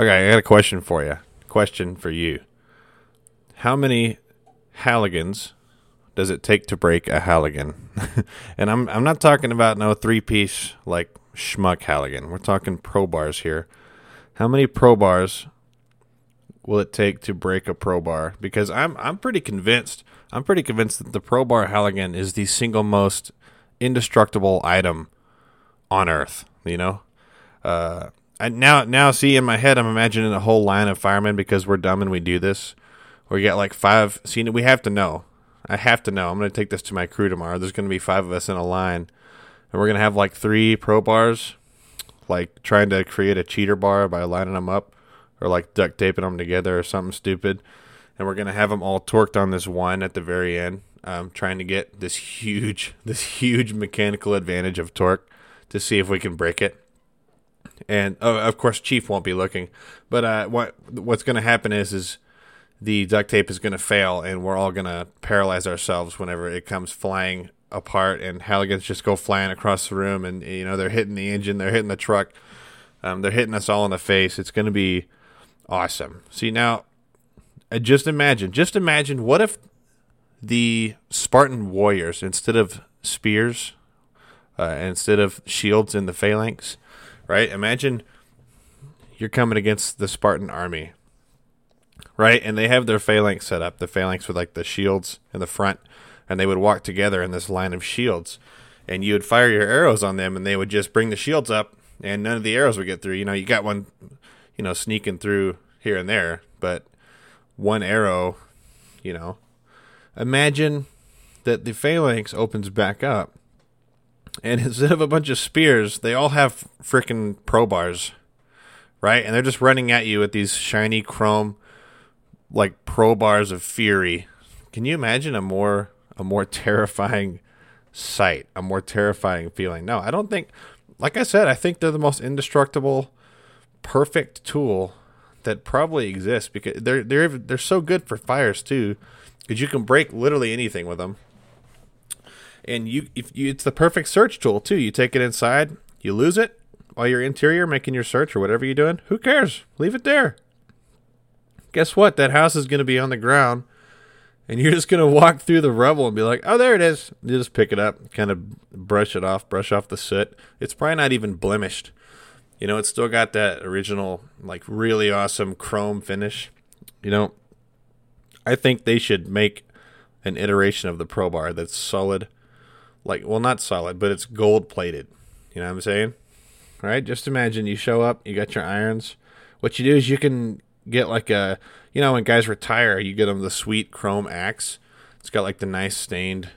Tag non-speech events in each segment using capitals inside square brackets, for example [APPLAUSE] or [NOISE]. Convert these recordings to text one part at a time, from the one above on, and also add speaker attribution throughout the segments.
Speaker 1: Okay, I got a question for you. Question for you. How many Halligans does it take to break a Halligan? [LAUGHS] and I'm I'm not talking about no three piece like schmuck Halligan. We're talking pro bars here. How many pro bars will it take to break a pro bar? Because I'm I'm pretty convinced I'm pretty convinced that the pro bar Halligan is the single most indestructible item on Earth. You know, uh, I, now now see in my head I'm imagining a whole line of firemen because we're dumb and we do this. We got like five. See, we have to know. I have to know. I'm going to take this to my crew tomorrow. There's going to be five of us in a line, and we're going to have like three pro bars, like trying to create a cheater bar by lining them up, or like duct taping them together or something stupid. And we're going to have them all torqued on this one at the very end, um, trying to get this huge, [LAUGHS] this huge mechanical advantage of torque to see if we can break it. And oh, of course, Chief won't be looking. But uh, what what's going to happen is is the duct tape is going to fail, and we're all going to paralyze ourselves whenever it comes flying apart, and Halligans just go flying across the room, and you know they're hitting the engine, they're hitting the truck, um, they're hitting us all in the face. It's going to be awesome. See now, uh, just imagine, just imagine what if the Spartan warriors instead of spears, uh, instead of shields in the phalanx, right? Imagine you're coming against the Spartan army right? And they have their phalanx set up. The phalanx with like the shields in the front, and they would walk together in this line of shields. And you would fire your arrows on them, and they would just bring the shields up, and none of the arrows would get through. You know, you got one, you know, sneaking through here and there, but one arrow, you know. Imagine that the phalanx opens back up, and [LAUGHS] instead of a bunch of spears, they all have freaking pro bars, right? And they're just running at you with these shiny chrome like pro bars of fury. Can you imagine a more a more terrifying sight, a more terrifying feeling? No, I don't think. Like I said, I think they're the most indestructible, perfect tool that probably exists because they're they're they're so good for fires too, because you can break literally anything with them. And you, if you, it's the perfect search tool too. You take it inside, you lose it while you're interior making your search or whatever you're doing. Who cares? Leave it there guess what? That house is going to be on the ground, and you're just going to walk through the rubble and be like, "Oh, there it is." You just pick it up, kind of brush it off, brush off the soot. It's probably not even blemished. You know, it's still got that original, like, really awesome chrome finish. You know, I think they should make an iteration of the Pro Bar that's solid, like, well, not solid, but it's gold plated. You know what I'm saying? Right? Just imagine you show up, you got your irons. What you do is you can get like a you know when guys retire you get them the sweet chrome axe it's got like the nice stained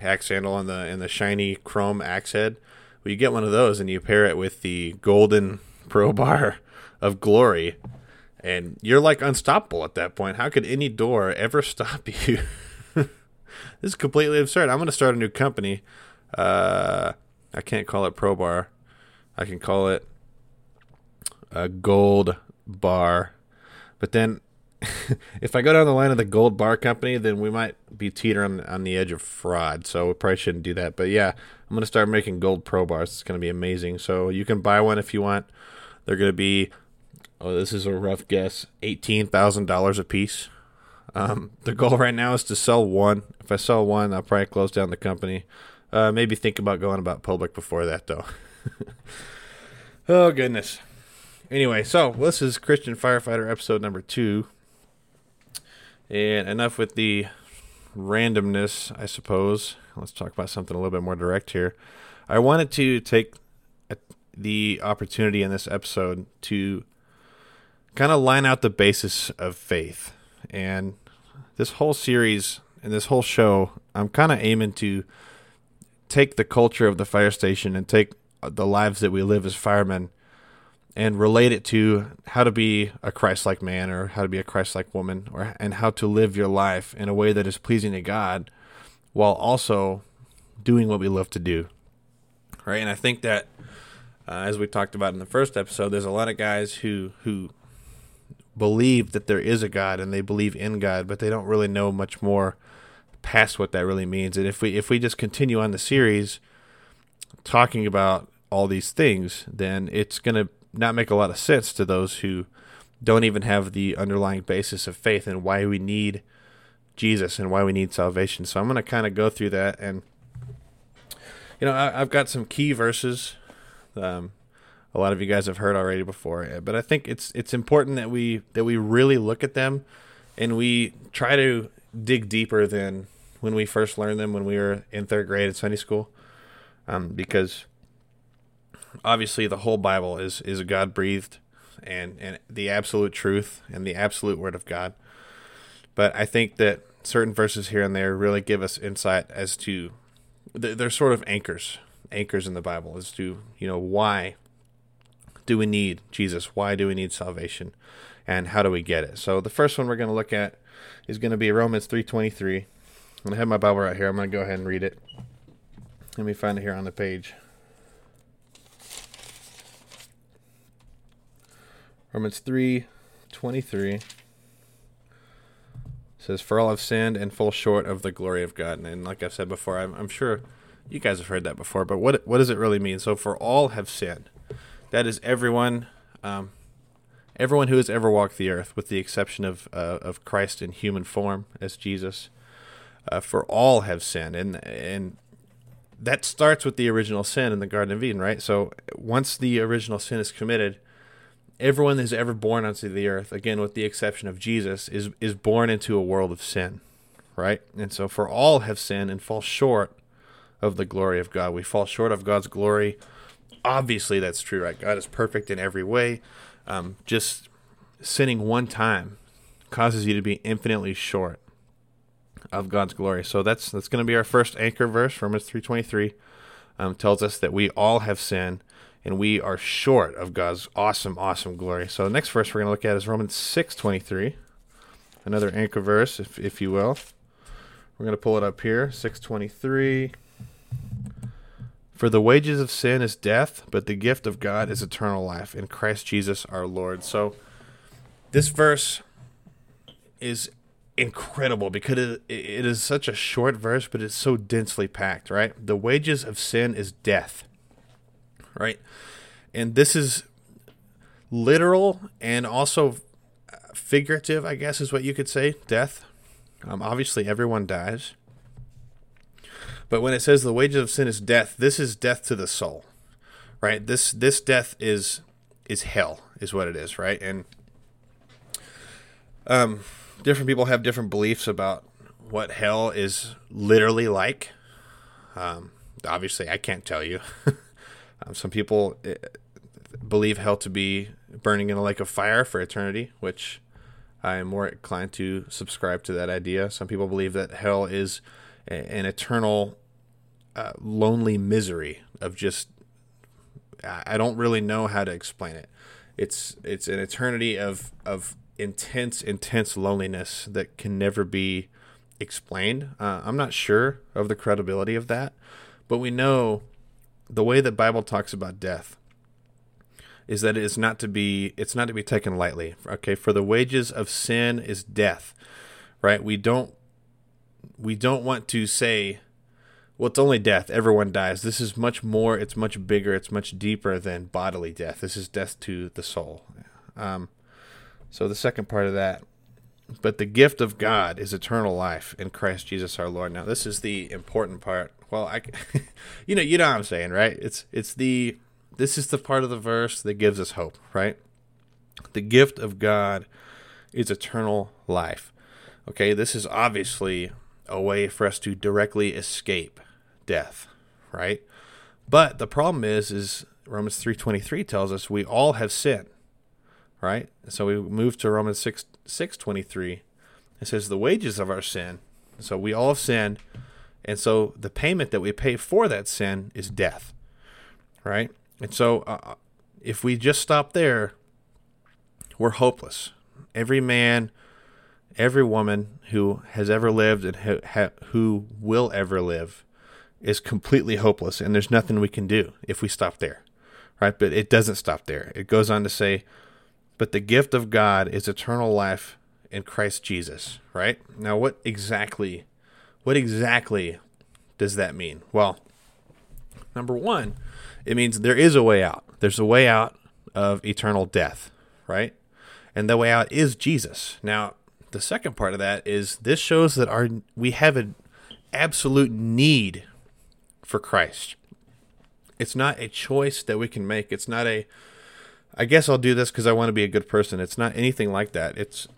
Speaker 1: axe handle and the and the shiny chrome axe head well you get one of those and you pair it with the golden [LAUGHS] pro bar of glory and you're like unstoppable at that point how could any door ever [LAUGHS] stop you this is completely absurd i'm going to start a new company uh, i can't call it pro bar i can call it a gold bar but then [LAUGHS] if I go down the line of the gold bar company, then we might be teetering on, the edge of fraud. So we probably shouldn't do that. But yeah, I'm going to start making gold pro bars. It's going to be amazing. So you can buy one if you want. They're going to be, oh, this is a rough guess, $18,000 a piece. Um, the goal right now is to sell one. If I sell one, I'll probably close down the company. Uh, maybe think about going about public before that, though. [LAUGHS] oh, goodness. Anyway, so this is Christian Firefighter episode number two. And enough with the randomness, I suppose. Let's talk about something a little bit more direct here. I wanted to take the opportunity in this episode to kind of line out the basis of faith. And this whole series and this whole show, I'm kind of aiming to take the culture of the fire station and take the lives that we live as firemen and relate it to how to be a Christ-like man or how to be a Christ-like woman or and how to live your life in a way that is pleasing to God while also doing what we love to do. Right? And I think that uh, as we talked about in the first episode, there's a lot of guys who who believe that there is a God and they believe in God, but they don't really know much more past what that really means. And if we if we just continue on the series talking about all these things, then it's going to not make a lot of sense to those who don't even have the underlying basis of faith and why we need Jesus and why we need salvation. So I'm going to kind of go through that, and you know, I, have got some key verses. Um, a lot of you guys have heard already before, but I think it's it's important that we that we really look at them, and we try to dig deeper than when we first learned them when we were in third grade at Sunday school, um, because obviously the whole Bible is is God breathed and and the absolute truth and the absolute word of God. But I think that certain verses here and there really give us insight as to they're sort of anchors, anchors in the Bible as to you know why do we need Jesus? Why do we need salvation? And how do we get it? So the first one we're going to look at is going to be Romans 3:23. I'm going to have my Bible right here. I'm going to go ahead and read it. Let me find it here on the page. Romans 3:23 says, "For all have sinned and fall short of the glory of God." And, and like I've said before, I'm, I'm, sure you guys have heard that before. But what what does it really mean? So, for all have sinned. That is everyone, um, everyone who has ever walked the earth, with the exception of uh, of Christ in human form as Jesus. Uh, for all have sinned, and and that starts with the original sin in the Garden of Eden, right? So once the original sin is committed, everyone that's ever born onto the earth, again with the exception of Jesus, is is born into a world of sin, right? And so for all have sinned and fall short of the glory of God. We fall short of God's glory. Obviously, that's true, right? God is perfect in every way. Um, just sinning one time causes you to be infinitely short of God's glory. So that's that's going to be our first anchor verse, Romans three twenty three, um, tells us that we all have sinned and we are short of God's awesome, awesome glory. So the next verse we're going to look at is Romans six twenty three, another anchor verse, if if you will. We're going to pull it up here, six twenty three. For the wages of sin is death, but the gift of God is eternal life in Christ Jesus our Lord. So this verse is incredible because it, is such a short verse, but it's so densely packed, right? The wages of sin is death, right? And this is literal and also figurative, I guess is what you could say, death. Um, obviously, everyone dies. But when it says the wages of sin is death, this is death to the soul, right? This this death is is hell, is what it is, right? And um, different people have different beliefs about what hell is literally like. Um, obviously, I can't tell you. [LAUGHS] um, some people eh, believe hell to be burning in a lake of fire for eternity, which I am more inclined to subscribe to that idea. Some people believe that hell is an eternal uh, lonely misery of just I don't really know how to explain it. It's it's an eternity of of intense, intense loneliness that can never be explained. Uh, I'm not sure of the credibility of that, but we know the way the Bible talks about death is that it is not to be it's not to be taken lightly. Okay, for the wages of sin is death. Right? We don't we don't want to say well it's only death everyone dies this is much more it's much bigger it's much deeper than bodily death this is death to the soul um, so the second part of that, but the gift of God is eternal life in Christ Jesus our Lord. Now this is the important part. Well, I, [LAUGHS] you know, you know what I'm saying, right? It's it's the this is the part of the verse that gives us hope, right? The gift of God is eternal life. Okay, this is obviously a way for us to directly escape death, right? But the problem is is Romans 3:23 tells us we all have sinned right? So we move to Romans 6 6 It says the wages of our sin. So we all have sinned, and so the payment that we pay for that sin is death, right? And so uh, uh if we just stop there, we're hopeless. Every man, every woman who has ever lived and who, ha, who will ever live is completely hopeless, and there's nothing we can do if we stop there, right? But it doesn't stop there. It goes on to say, but the gift of God is eternal life in Christ Jesus, right? Now what exactly what exactly does that mean? Well, number 1, it means there is a way out. There's a way out of eternal death, right? And the way out is Jesus. Now, the second part of that is this shows that our we have an absolute need for Christ. It's not a choice that we can make. It's not a I guess I'll do this because I want to be a good person. It's not anything like that. It's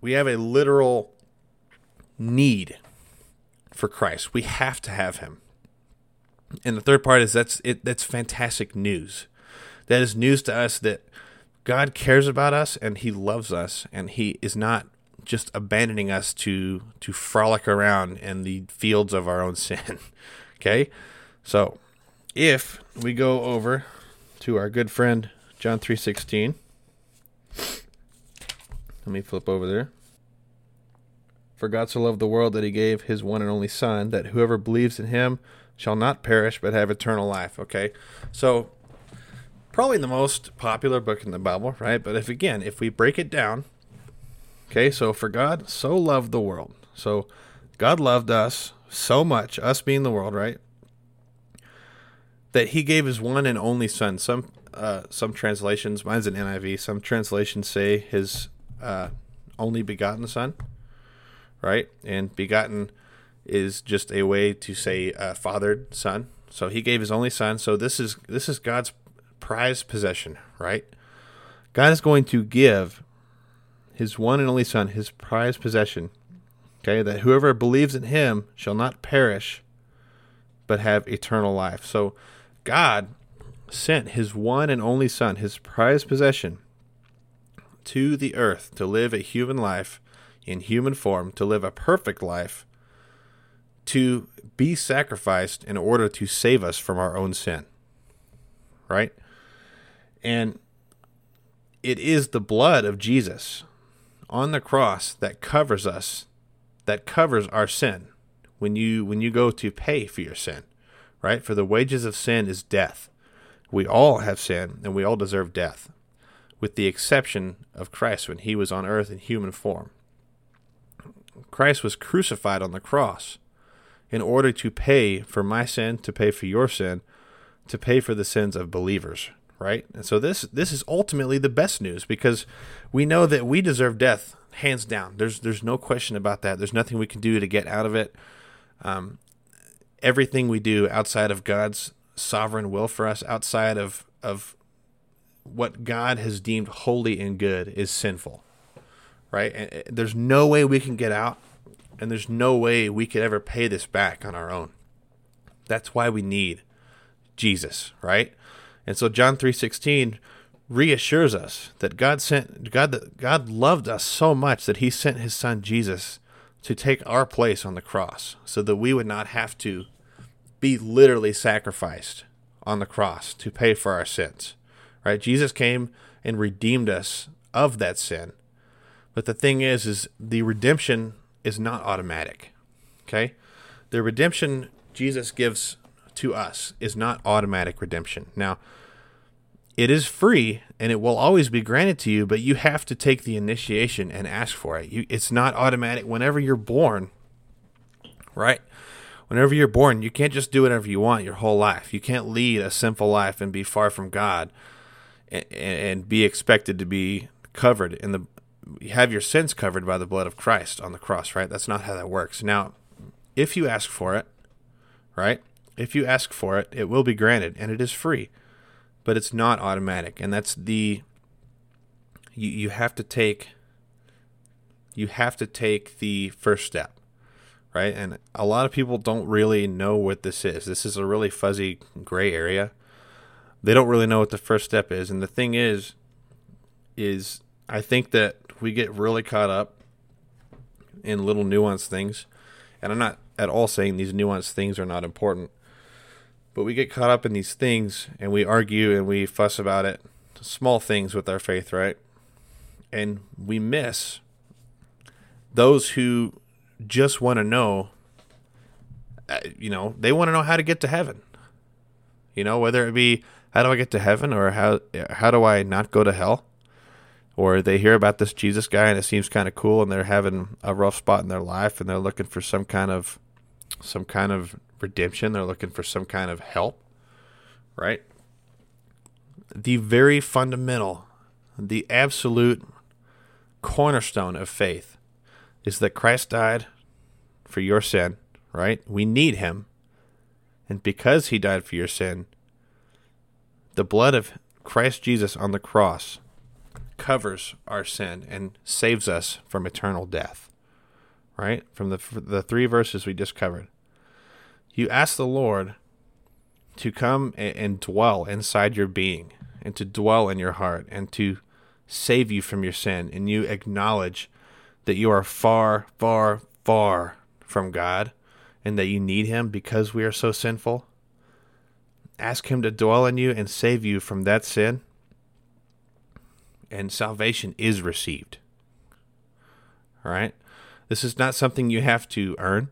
Speaker 1: we have a literal need for Christ. We have to have him. And the third part is that's it that's fantastic news. That is news to us that God cares about us and he loves us and he is not just abandoning us to to frolic around in the fields of our own [LAUGHS] sin. okay? So, if we go over to our good friend John 3:16 Let me flip over there. For God so loved the world that he gave his one and only son that whoever believes in him shall not perish but have eternal life, okay? So, probably the most popular book in the Bible, right? But if again, if we break it down, okay, so for God so loved the world. So God loved us so much, us being the world, right? That he gave his one and only son. Some uh, some translations, mine's an NIV, some translations say his uh, only begotten son, right? And begotten is just a way to say uh, fathered son. So he gave his only son. So this is this is God's prized possession, right? God is going to give his one and only son his prized possession. Okay, that whoever believes in him shall not perish, but have eternal life. So God sent his one and only son, his prized possession, to the earth to live a human life in human form, to live a perfect life to be sacrificed in order to save us from our own sin. Right? And it is the blood of Jesus on the cross that covers us, that covers our sin when you when you go to pay for your sin. Right? For the wages of sin is death. We all have sin and we all deserve death, with the exception of Christ when he was on earth in human form. Christ was crucified on the cross in order to pay for my sin, to pay for your sin, to pay for the sins of believers, right? And so this this is ultimately the best news because we know that we deserve death hands down. There's there's no question about that. There's nothing we can do to get out of it. Um, everything we do outside of God's sovereign will for us, outside of of what God has deemed holy and good, is sinful, right? And there's no way we can get out and there's no way we could ever pay this back on our own. That's why we need Jesus, right? And so John 3:16 reassures us that God sent God God loved us so much that he sent his son Jesus to take our place on the cross so that we would not have to be literally sacrificed on the cross to pay for our sins. Right? Jesus came and redeemed us of that sin. But the thing is is the redemption is not automatic. Okay? The redemption Jesus gives to us is not automatic redemption. Now, it is free and it will always be granted to you, but you have to take the initiation and ask for it. You, it's not automatic whenever you're born, right? Whenever you're born, you can't just do whatever you want your whole life. You can't lead a sinful life and be far from God and, and be expected to be covered in the have your sins covered by the blood of Christ on the cross, right? That's not how that works. Now, if you ask for it, right? If you ask for it, it will be granted and it is free. But it's not automatic. And that's the you you have to take you have to take the first step. Right? And a lot of people don't really know what this is. This is a really fuzzy gray area. They don't really know what the first step is. And the thing is is I think that we get really caught up in little nuanced things. And I'm not at all saying these nuanced things are not important, but we get caught up in these things and we argue and we fuss about it, small things with our faith, right? And we miss those who just want to know, uh, you know, they want to know how to get to heaven. You know, whether it be how do I get to heaven or how how do I not go to hell? or they hear about this Jesus guy and it seems kind of cool and they're having a rough spot in their life and they're looking for some kind of some kind of redemption, they're looking for some kind of help, right? The very fundamental, the absolute cornerstone of faith is that Christ died for your sin, right? We need him. And because he died for your sin, the blood of Christ Jesus on the cross covers our sin and saves us from eternal death. Right? From the the three verses we just covered. You ask the Lord to come and dwell inside your being and to dwell in your heart and to save you from your sin. And you acknowledge that you are far far far from God and that you need him because we are so sinful. Ask him to dwell in you and save you from that sin. And salvation is received. All right? This is not something you have to earn.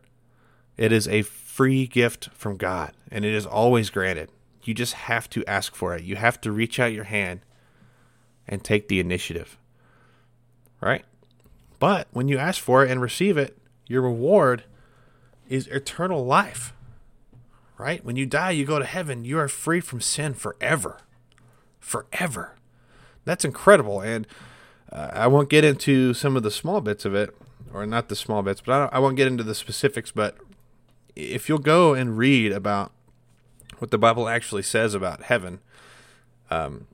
Speaker 1: It is a free gift from God, and it is always granted. You just have to ask for it. You have to reach out your hand and take the initiative. Right? But when you ask for it and receive it, your reward is eternal life. Right? When you die, you go to heaven. You are free from sin forever. Forever. That's incredible. And uh, I won't get into some of the small bits of it, or not the small bits, but I, I won't get into the specifics. But if you'll go and read about what the Bible actually says about heaven, um,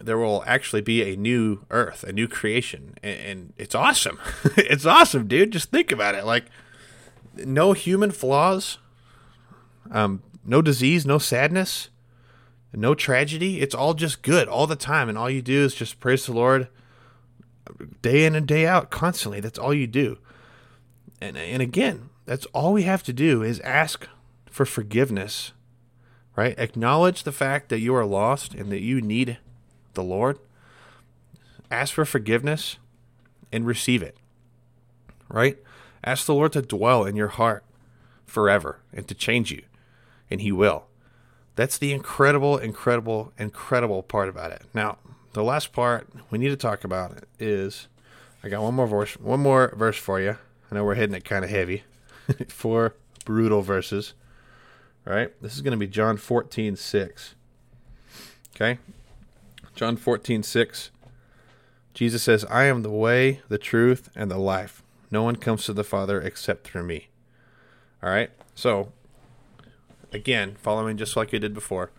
Speaker 1: there will actually be a new earth, a new creation, and, and it's awesome. [LAUGHS] it's awesome, dude. Just think about it. Like, no human flaws, um, no disease, no sadness, no tragedy. It's all just good all the time, and all you do is just praise the Lord day in and day out, constantly. That's all you do. And and again, that's all we have to do is ask for forgiveness, right? Acknowledge the fact that you are lost and that you need the Lord. Ask for forgiveness and receive it, right? Ask the Lord to dwell in your heart forever and to change you, and He will. That's the incredible, incredible, incredible part about it. Now, the last part we need to talk about is I got one more verse, one more verse for you. I know we're hitting it kind of heavy. [LAUGHS] four brutal verses. All right, This is going to be John 14, 6. Okay? John 14, 6. Jesus says, I am the way, the truth, and the life. No one comes to the Father except through me. All right? So, again, following just like you did before,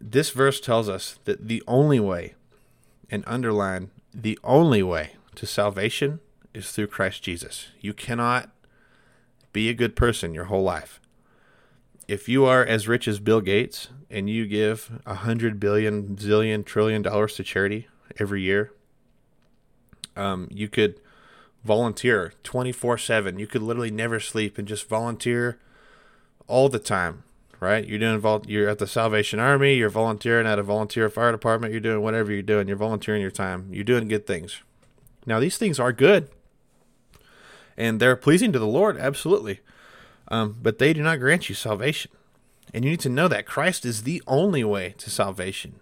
Speaker 1: this verse tells us that the only way, and underline, the only way to salvation is through Christ Jesus. You cannot be a good person your whole life. If you are as rich as Bill Gates and you give a hundred billion, zillion, trillion dollars to charity every year, um, you could volunteer 24 7. You could literally never sleep and just volunteer all the time, right? You're doing vol- you're at the Salvation Army, you're volunteering at a volunteer fire department, you're doing whatever you're doing, you're volunteering your time, you're doing good things. Now, these things are good and they're pleasing to the Lord, absolutely. Um, but they do not grant you salvation. And you need to know that Christ is the only way to salvation.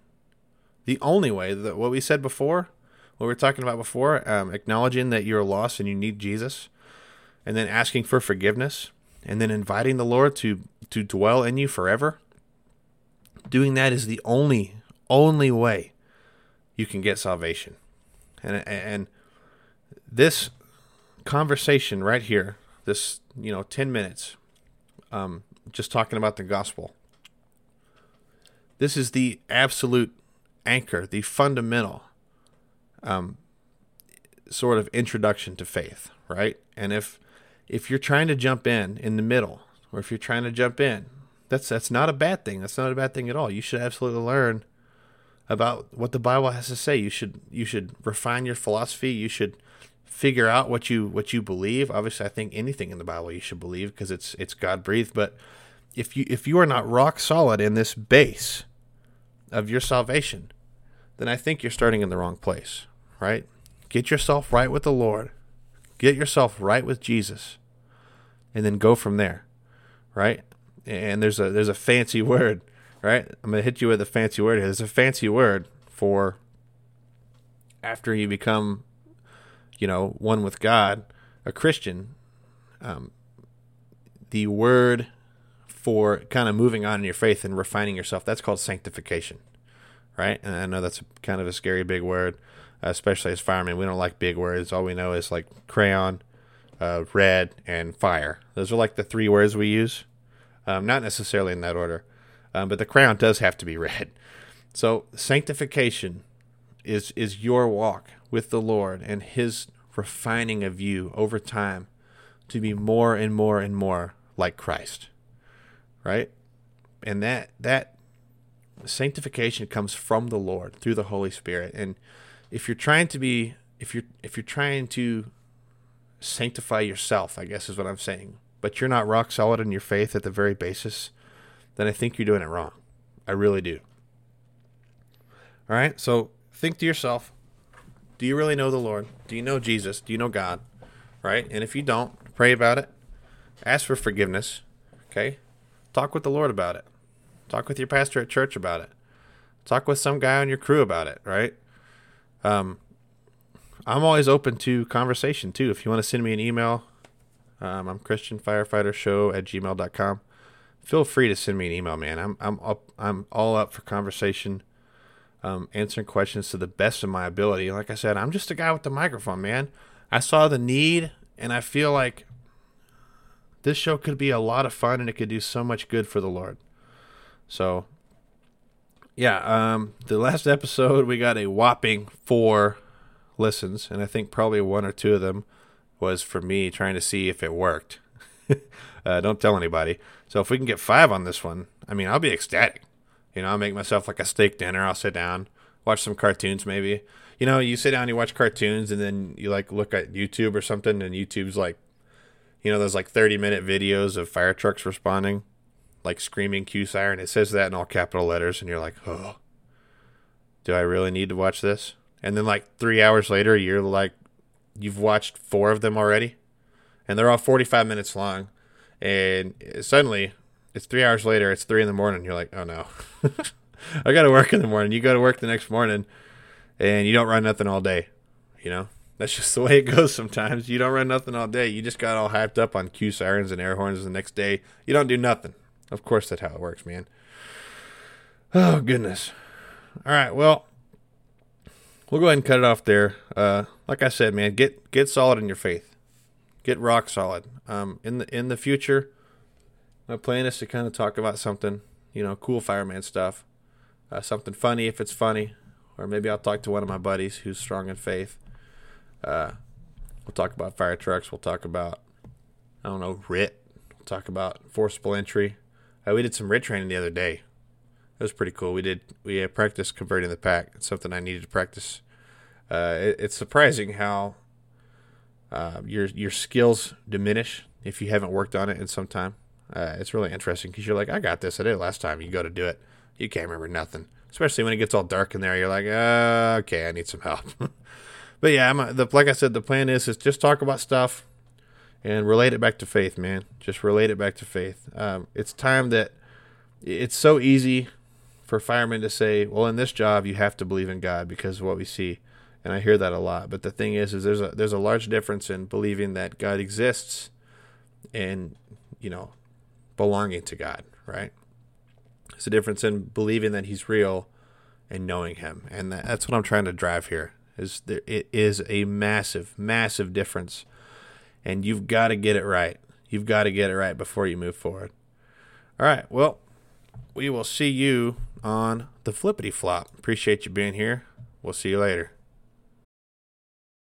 Speaker 1: The only way that what we said before, what we were talking about before, um, acknowledging that you're lost and you need Jesus, and then asking for forgiveness, and then inviting the Lord to to dwell in you forever. Doing that is the only only way you can get salvation. And and this conversation right here, this, you know, 10 minutes, um, just talking about the gospel. This is the absolute anchor, the fundamental um, sort of introduction to faith, right? And if if you're trying to jump in in the middle, or if you're trying to jump in, that's that's not a bad thing. That's not a bad thing at all. You should absolutely learn about what the Bible has to say. You should you should refine your philosophy. You should figure out what you what you believe. Obviously, I think anything in the Bible you should believe because it's it's God breathed. But if you if you are not rock solid in this base of your salvation, then I think you're starting in the wrong place. Right? Get yourself right with the Lord. Get yourself right with Jesus, and then go from there. Right? And there's a there's a fancy word. Right? I'm gonna hit you with a fancy word. There's a fancy word for after you become you know, one with God, a Christian, um, the word for kind of moving on in your faith and refining yourself, that's called sanctification, right? And I know that's kind of a scary big word, especially as firemen. We don't like big words. All we know is like crayon, uh, red, and fire. Those are like the three words we use. Um, not necessarily in that order, um, but the crayon does have to be [LAUGHS] red. So sanctification is is your walk with the Lord and His refining of you over time to be more and more and more like Christ. Right? And that that sanctification comes from the Lord through the Holy Spirit. And if you're trying to be if you're if you're trying to sanctify yourself, I guess is what I'm saying, but you're not rock solid in your faith at the very basis, then I think you're doing it wrong. I really do. All right? So think to yourself, do you really know the Lord? Do you know Jesus? Do you know God? Right? And if you don't, pray about it. Ask for forgiveness. Okay? Talk with the Lord about it. Talk with your pastor at church about it. Talk with some guy on your crew about it, right? Um, I'm always open to conversation too. If you want to send me an email, um, I'm Christian Firefighter Show at gmail.com. Feel free to send me an email, man. I'm I'm up I'm all up for conversation, um, answering questions to the best of my ability. Like I said, I'm just a guy with the microphone, man. I saw the need, and I feel like this show could be a lot of fun, and it could do so much good for the Lord. So, yeah, um, the last episode we got a whopping four listens, and I think probably one or two of them was for me trying to see if it worked. [LAUGHS] uh, don't tell anybody. So if we can get five on this one, I mean, I'll be ecstatic. You know, I'll make myself like a steak dinner. I'll sit down, watch some cartoons, maybe. You know, you sit down, you watch cartoons, and then you like look at YouTube or something, and YouTube's like, you know, those like 30 minute videos of fire trucks responding like screaming Q siren. It says that in all capital letters, and you're like, oh, do I really need to watch this? And then like three hours later, you're like, you've watched four of them already, and they're all 45 minutes long, and suddenly it's three hours later. It's three in the morning. You're like, oh no, [LAUGHS] I got to work in the morning. You go to work the next morning, and you don't run nothing all day. You know, that's just the [LAUGHS] way it goes sometimes. You don't run nothing all day. You just got all hyped up on Q sirens and air horns the next day. You don't do nothing. Of course, that's how it works, man. Oh, goodness. All right, well, we'll go ahead and cut it off there. Uh, like I said, man, get get solid in your faith. Get rock solid. Um, in the in the future, my plan is to kind of talk about something, you know, cool fireman stuff, uh, something funny if it's funny, or maybe I'll talk to one of my buddies who's strong in faith. Uh, we'll talk about fire trucks. We'll talk about I don't know RIT. We'll talk about forcible entry. Uh, we did some RIT training the other day. It was pretty cool. We did we had practice converting the pack. It's something I needed to practice. Uh, it, it's surprising how uh, your your skills diminish if you haven't worked on it in some time. Uh, it's really interesting because you're like, I got this. I did it last time. You go to do it, you can't remember nothing. Especially when it gets all dark in there, you're like, uh, okay, I need some help. [LAUGHS] but yeah, I'm, the, like I said, the plan is is just talk about stuff and relate it back to faith, man. Just relate it back to faith. Um, it's time that it's so easy for firemen to say, "Well, in this job, you have to believe in God because of what we see," and I hear that a lot. But the thing is, is there's a there's a large difference in believing that God exists and you know belonging to God, right? There's a difference in believing that He's real and knowing Him, and that's what I'm trying to drive here. Is there it is a massive, massive difference and you've got to get it right. You've got to get it right before you move forward. All right. Well, we will see you on the flippity flop. Appreciate you being here. We'll see you later.